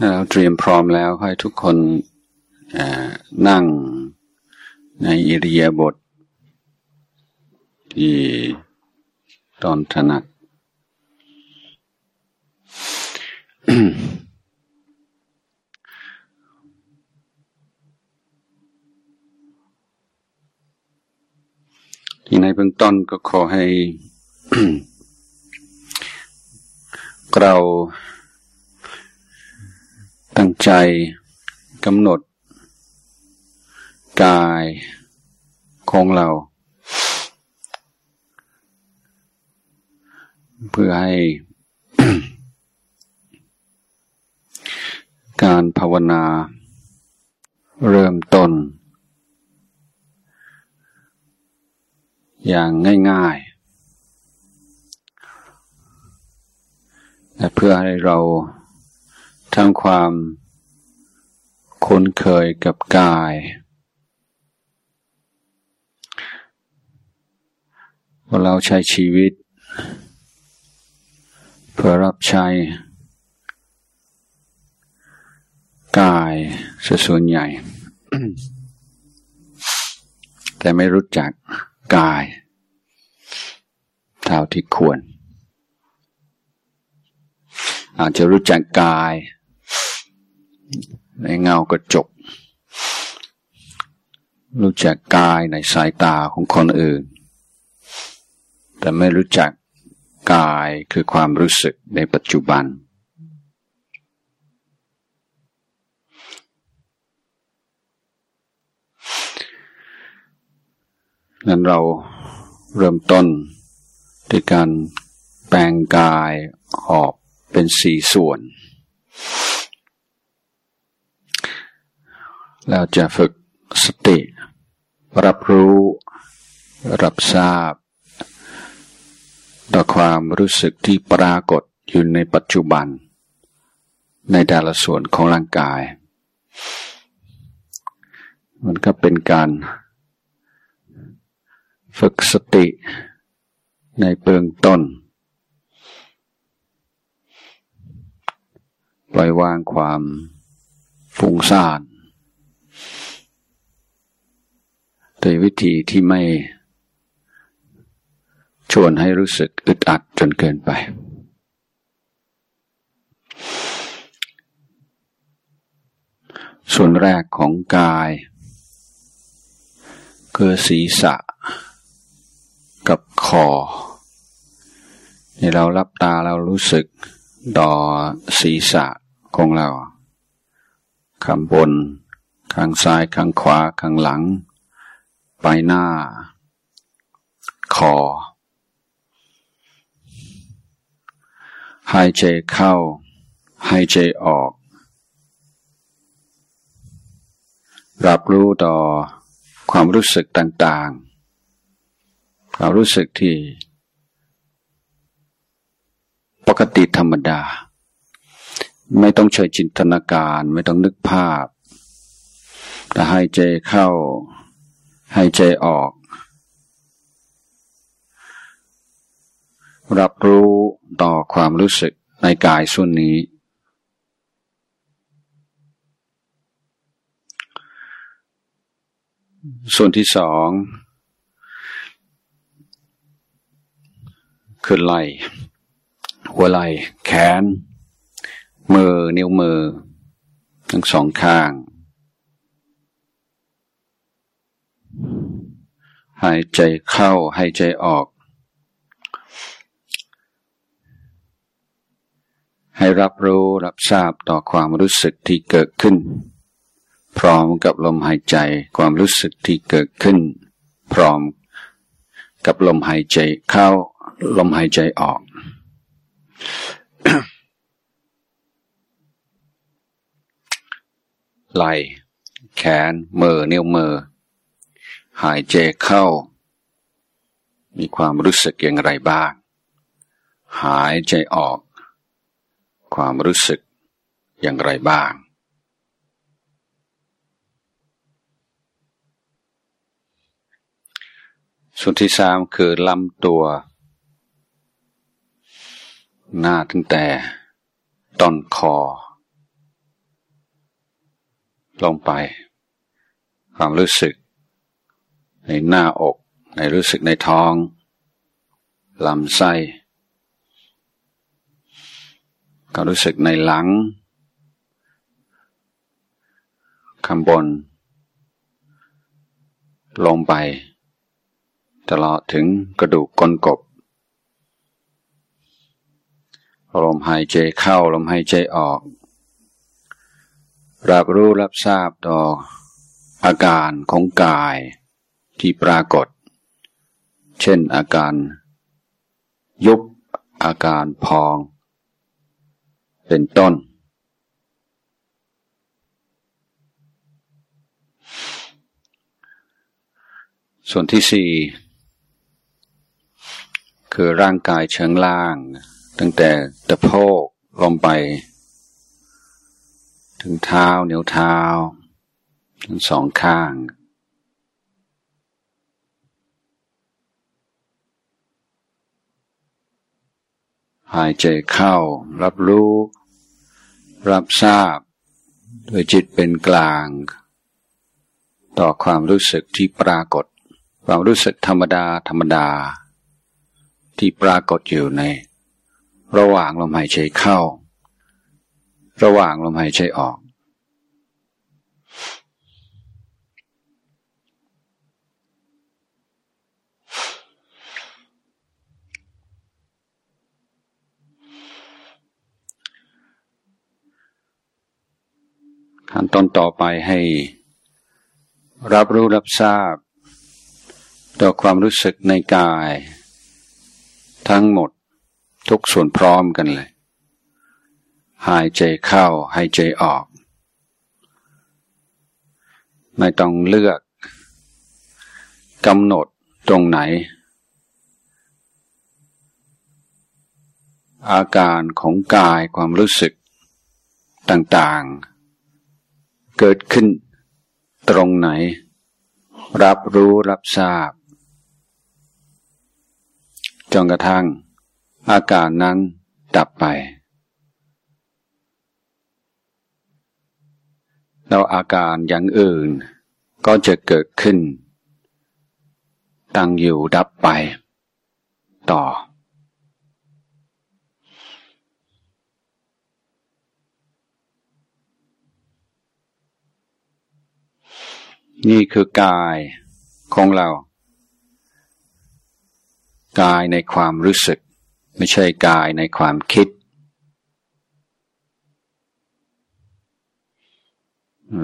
เราเตรียมพร้อมแล้วให้ทุกคนนั่งในอิริยาบถที่ตอนถนัด ที่ในเบื้องต้นก็ขอให้เรา ตั้งใจกำหนด กายของเรา เพื่อให้ การภาวนา เริ่มต้น อย่างง่ายๆและเพื่อให้เรา ทั้งความคุ้นเคยกับกาย ว่าเราใช้ชีวิต เพื่อรับใช้ กายส่วนใหญ่ แต่ไม่รู้จักกายเท่าที่ควร อาจจะรู้จักกาย ในเงากระจก รู้จักกายในสายตาของคนอื่น แต่ไม่รู้จักกายคือความรู้สึกในปัจจุบัน นั้นเราเริ่มต้นด้วยการแปลงกายออกเป็นสี่ส่วน เราจะฝึกสติ รับรู้ รับทราบ ต่อความรู้สึกที่ปรากฏอยู่ในปัจจุบัน ในแต่ละส่วนของร่างกาย มันก็เป็นการฝึกสติในเบื้องต้น ปล่อยวางความฟุ้งซ่าน โดยวิธีที่ไม่ชวนให้รู้สึกอึดอัดจนเกินไป ส่วนแรกของกาย คือศีรษะ กับคอในเรารับตาเรารู้สึกต่อศีรษะของเรา ข้างบน ข้างซ้าย ข้างขวา ข้างหลัง ไปหน้า คอ หายใจเข้า หายใจออก รับรู้ต่อความรู้สึกต่างๆ ความรู้สึกที่ ปกติธรรมดา ไม่ต้องใช้จินตนาการ ไม่ต้องนึกภาพแต่หายใจเข้า หายใจออก รับรู้ต่อความรู้สึกในกายส่วนนี้ ส่วนที่สองคือไหล่หัวไหล่แขน มือนิ้วมือ ทั้งสองข้าง หายใจเข้าหายใจออก ให้รับรู้รับทราบต่อความรู้สึกที่เกิดขึ้น พร้อมกับลมหายใจความรู้สึกที่เกิดขึ้น พร้อมกับลมหายใจเข้า ลมหายใจออกไหลแขนมือนิ้วมือ หายใจเข้า มีความรู้สึกอย่างไรบ้าง หายใจออก ความรู้สึกอย่างไรบ้างส่วนที่สามคือลำตัว หน้าตั้งแต่ต้นคอ ลงไป ความรู้สึก ในหน้าอก ในรู้สึกในท้องลำไส้ก็รู้สึกในหลังข้างบน ลงไป ตลอดถึงกระดูกก้นกบ ลมหายใจเข้า ลมหายใจออก รับรู้รับทราบต่ออาการของกาย ที่ปรากฏ เช่นอาการ ยุบอาการพอง เป็นต้น ส่วนที่สี่คือร่างกายเชิงล่าง ตั้งแต่ตะโพกลงไป ถึงเท้าเหนียวเท้า ทั้งสองข้าง หายใจเข้า รับรู้ รับทราบ โดยจิตเป็นกลาง ต่อความรู้สึกที่ปรากฏ ความรู้สึกธรรมดาธรรมดา ที่ปรากฏอยู่ใน ระหว่างลมหายใจเข้า ระหว่างลมหายใจออก ขั้นตอนต่อไปให้ รับรู้รับทราบ ต่อความรู้สึกในกาย ทั้งหมดทุกส่วนพร้อมกันเลย หายใจเข้า หายใจออก ไม่ต้องเลือกกำหนดตรงไหน อาการของกายความรู้สึกต่างๆ เกิดขึ้นตรงไหน รับรู้รับทราบจนกระทั่ง อาการนั้นดับไป แล้วอาการอย่างอื่นก็จะเกิดขึ้น ตั้งอยู่ดับไป ต่อ นี่คือกายของเรา กายในความรู้สึก ไม่ใช่กายในความคิด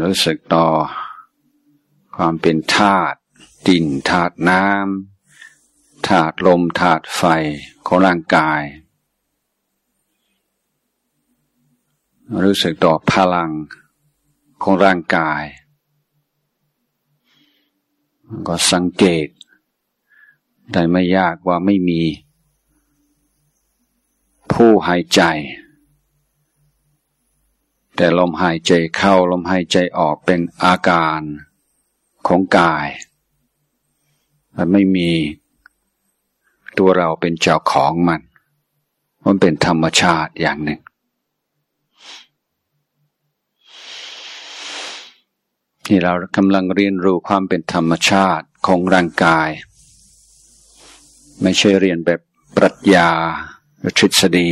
รู้สึกต่อความเป็นธาตุดินธาตุน้ำธาตุลมธาตุไฟของร่างกาย รู้สึกต่อพลังของร่างกาย ก็สังเกตได้ไม่ยากว่าไม่มี ผู้หายใจ แต่ลมหายใจเข้าลมหายใจออกเป็นอาการของกายมันไม่มีตัวเราเป็นเจ้าของมัน มันเป็นธรรมชาติอย่างหนึ่ง ที่เรากำลังเรียนรู้ความเป็นธรรมชาติของร่างกาย ไม่ใช่เรียนแบบปรัชญาหรือทฤษฎี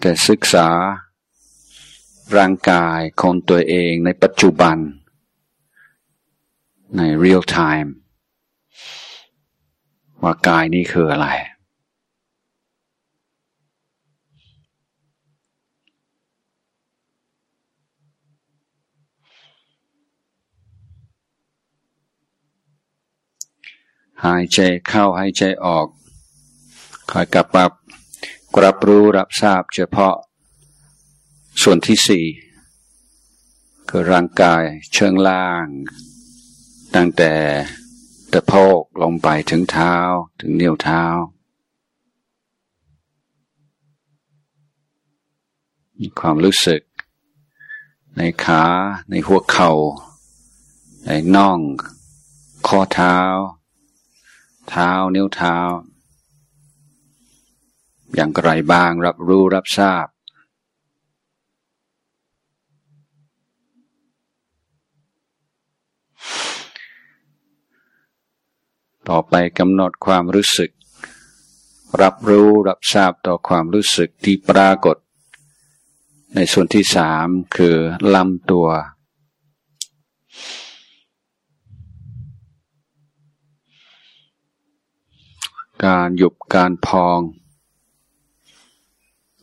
แต่ศึกษาร่างกายของตัวเองในปัจจุบัน ใน real time ว่ากายนี้คืออะไร หายใจเข้าหายใจออกคอยกลับปับกรับรู้รับทราบเฉพาะ ส่วนที่สี่คือร่างกายเชิงล่าง ตั้งแต่ตะโพกลงไปถึงเท้าถึงนิ้วเท้า ความรู้สึก ในขาในหัวเขา่าในน่อง ข้อเท้า เท้านิ้วเท้า อย่างไรบ้างรับรู้รับทราบ ต่อไปกำหนดความรู้สึก รับรู้รับทราบต่อความรู้สึกที่ปรากฏ ในส่วนที่สามคือลำตัว การหยุบการพอง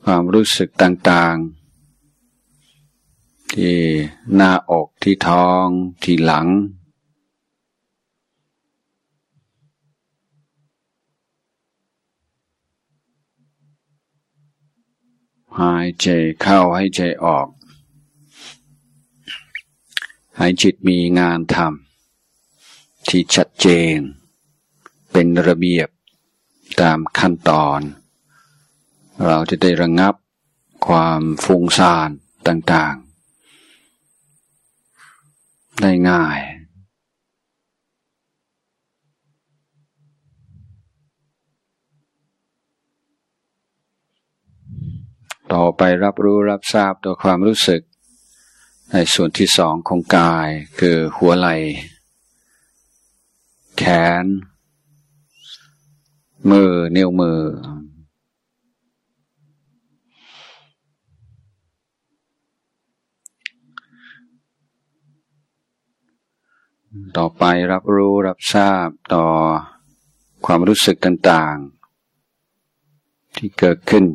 ความรู้สึกต่างๆ ที่หน้าอกที่ท้องที่หลัง หายใจเข้าให้ใจออก ให้จิตมีงานทำที่ชัดเจน เป็นระเบียบ ตามขั้นตอน เราจะได้ระงงับความฟุ้งซ่านต่างๆ ได้ง่าย ต่อไปรับรู้รับทราบตัวความรู้สึก ในส่วนที่สองของกายคือหัวไหล่แขน มือนิ้วมือ ต่อไปรับรู้รับทราบต่อความรู้สึกต่าง ๆ ที่เกิดขึ้น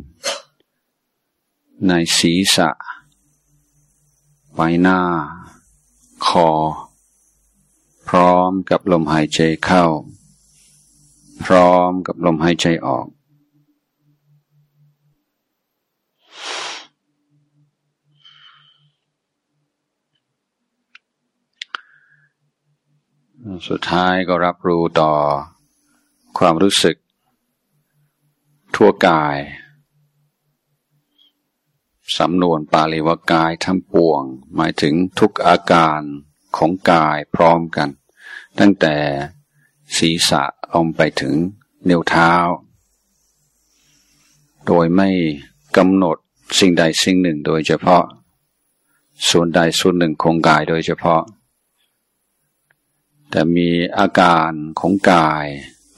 ในศีรษะใบหน้า คอ พร้อมกับลมหายใจเข้า พร้อมกับลมหายใจออก สุดท้ายก็รับรู้ต่อความรู้สึก ทั่วกาย สำนวนปาลีวกายทั้งปวง หมายถึงทุกอาการของกายพร้อมกัน ตั้งแต่ ศีรษะลงไปถึงนิ้วเท้า โดยไม่กำหนดสิ่งใดสิ่งหนึ่งโดยเฉพาะ ส่วนใดส่วนหนึ่งของกายโดยเฉพาะ แต่มีอาการของกาย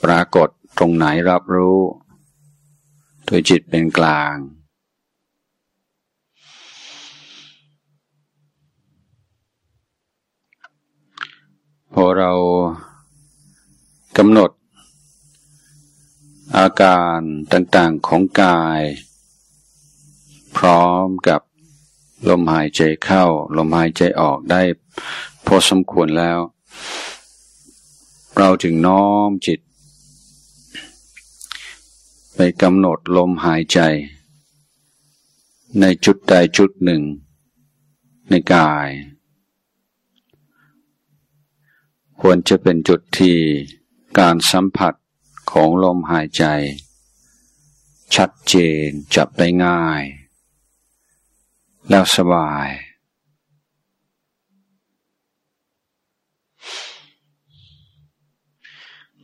ปรากฏตรงไหนรับรู้ โดยจิตเป็นกลาง พอเรา กำหนด อาการต่างๆของกาย พร้อมกับลมหายใจเข้า ลมหายใจออกได้พอสมควรแล้ว เราจึงน้อมจิต ไปกำหนดลมหายใจ ในจุดใดจุดหนึ่ง ในกาย ควรจะเป็นจุดที่ การสัมผัสของลมหายใจ ชัดเจนจับได้ง่าย แล้วสบาย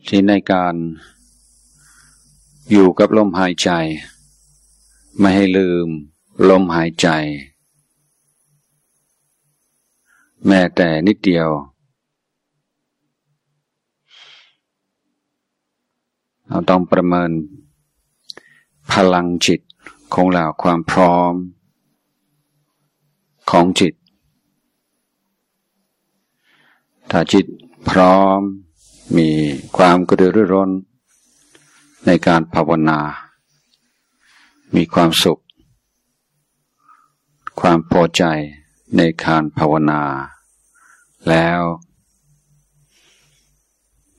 ที่ในการอยู่กับลมหายใจ ไม่ให้ลืมลมหายใจ แม้แต่นิดเดียว เราต้องประเมินพลังจิตของเราความพร้อมของจิต ถ้าจิตพร้อมมีความกระตือรือร้นในการภาวนา มีความสุข ความพอใจในการภาวนา แล้ว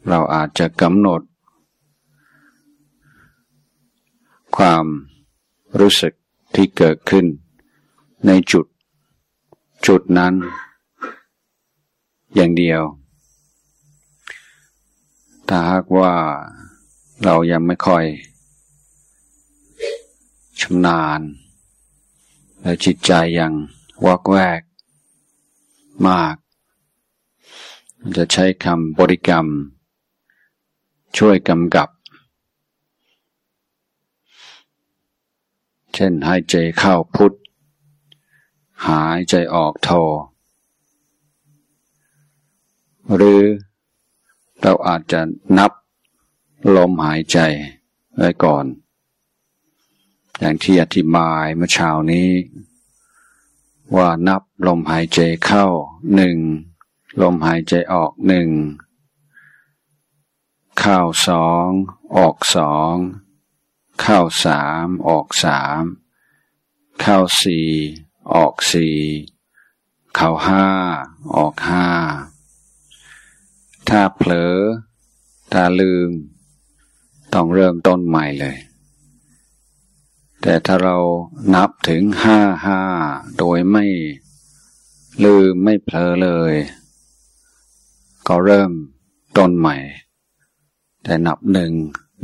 เราอาจจะกำหนด ความรู้สึกที่เกิดขึ้น ในจุด จุดนั้น อย่างเดียว ถ้าหากว่าเรายังไม่ค่อยชำนาญ และจิตใจยังวักแวก มาก จะใช้คำบริกรรม ช่วยกำกับ ช่นหายใจเข้าพุทธหายใจออกโท หรือเราอาจจะนับลมหายใจไว้ก่อน อย่างที่อธิบายเมื่อเช้านี้ ว่านับลมหายใจเข้าหนึ่งลมหายใจออกหนึ่งเข้าสองออกสอง ข้าสามออกสามเข้าสี่ออกสี่เข้าห้าออกห้าถ้าเผลอ ถ้าลืม ต้องเริ่มต้นใหม่เลย แต่ถ้าเรานับถึงห้าห้าโดยไม่ลืมไม่เผลอเลย ก็เริ่มต้นใหม่ แต่นับหนึ่ง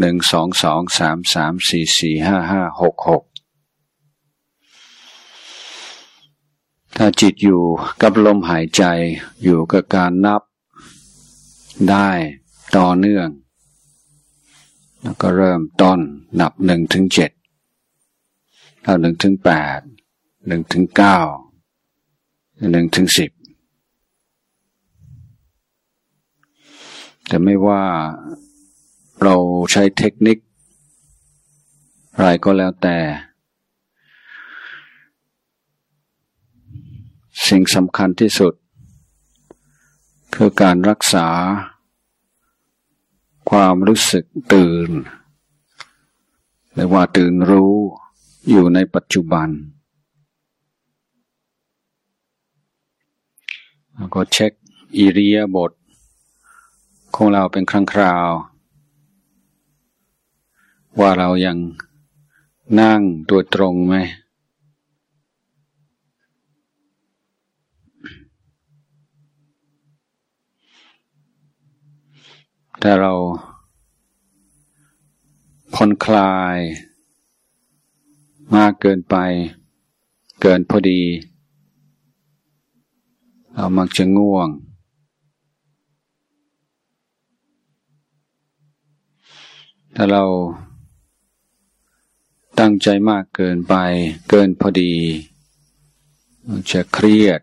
หนึ่งสองสองสามสามสี่สี่ห้าห้าหกหกถ้าจิตอยู่กับลมหายใจอยู่กับการนับได้ต่อเนื่อง แล้วก็เริ่มต้นนับหนึ่งถึงเจ็ดแล้วหนึ่งถึงแปดหนึ่งถึงเก้าหนึ่งถึงสิบแต่ไม่ว่า เราใช้เทคนิคอะไรก็แล้วแต่ สิ่งสำคัญที่สุด คือการรักษา ความรู้สึกตื่นหรือว่าตื่นรู้อยู่ในปัจจุบัน แล้วก็เช็คอิริยาบถของเราเป็นครั้งคราว ว่าเรายังนั่งตัวตรงไหม ถ้าเราผ่อนคลาย มากเกินไป เกินพอดี เรามักจะง่วงถ้าเรา ตั้งใจมากเกินไป เกินพอดี จะเครียด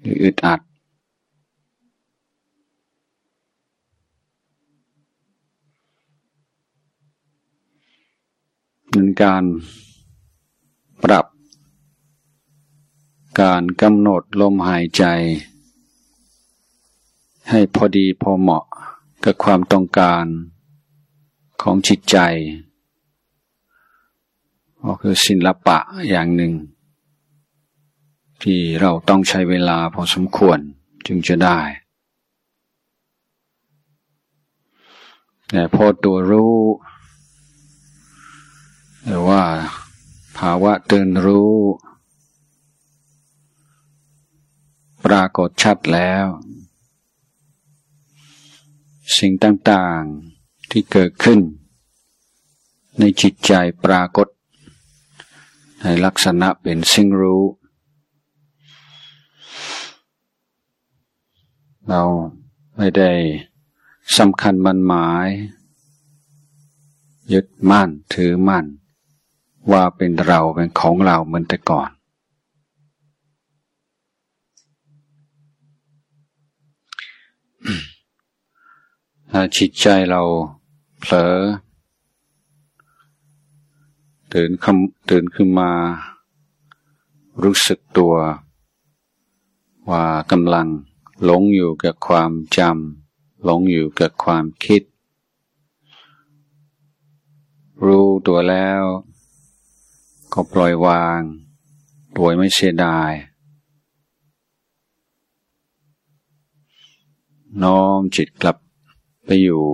หรืออึดอัดเป็นการปรับ การกำหนดลมหายใจ ให้พอดีพอเหมาะกับความต้องการของจิตใจ ก็คือศิลปะอย่างหนึ่ง ที่เราต้องใช้เวลาพอสมควรจึงจะได้ แต่พอตัวรู้หรือว่าภาวะตื่นรู้ ปรากฏชัดแล้ว สิ่งต่าง ๆที่เกิดขึ้น ในจิตใจปรากฏ ในลักษณะเป็นสิ่งรู้ เราไม่ได้สำคัญมันหมาย ยึดมั่นถือมั่น ว่าเป็นเราเป็นของเราเหมือนแต่ก่อน ถ้าจิตใจเราเผลอ ตื่นคำตื่นขึ้นมา รู้สึกตัว ว่ากำลังหลงอยู่กับความจำหลงอยู่กับความคิด รู้ตัวแล้ว ก็ปล่อยวางโดยไม่เสียดาย น้อมจิตกลับไปอยู่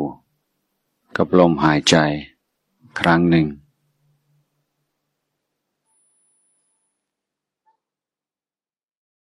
กับลมหายใจครั้งหนึ่ง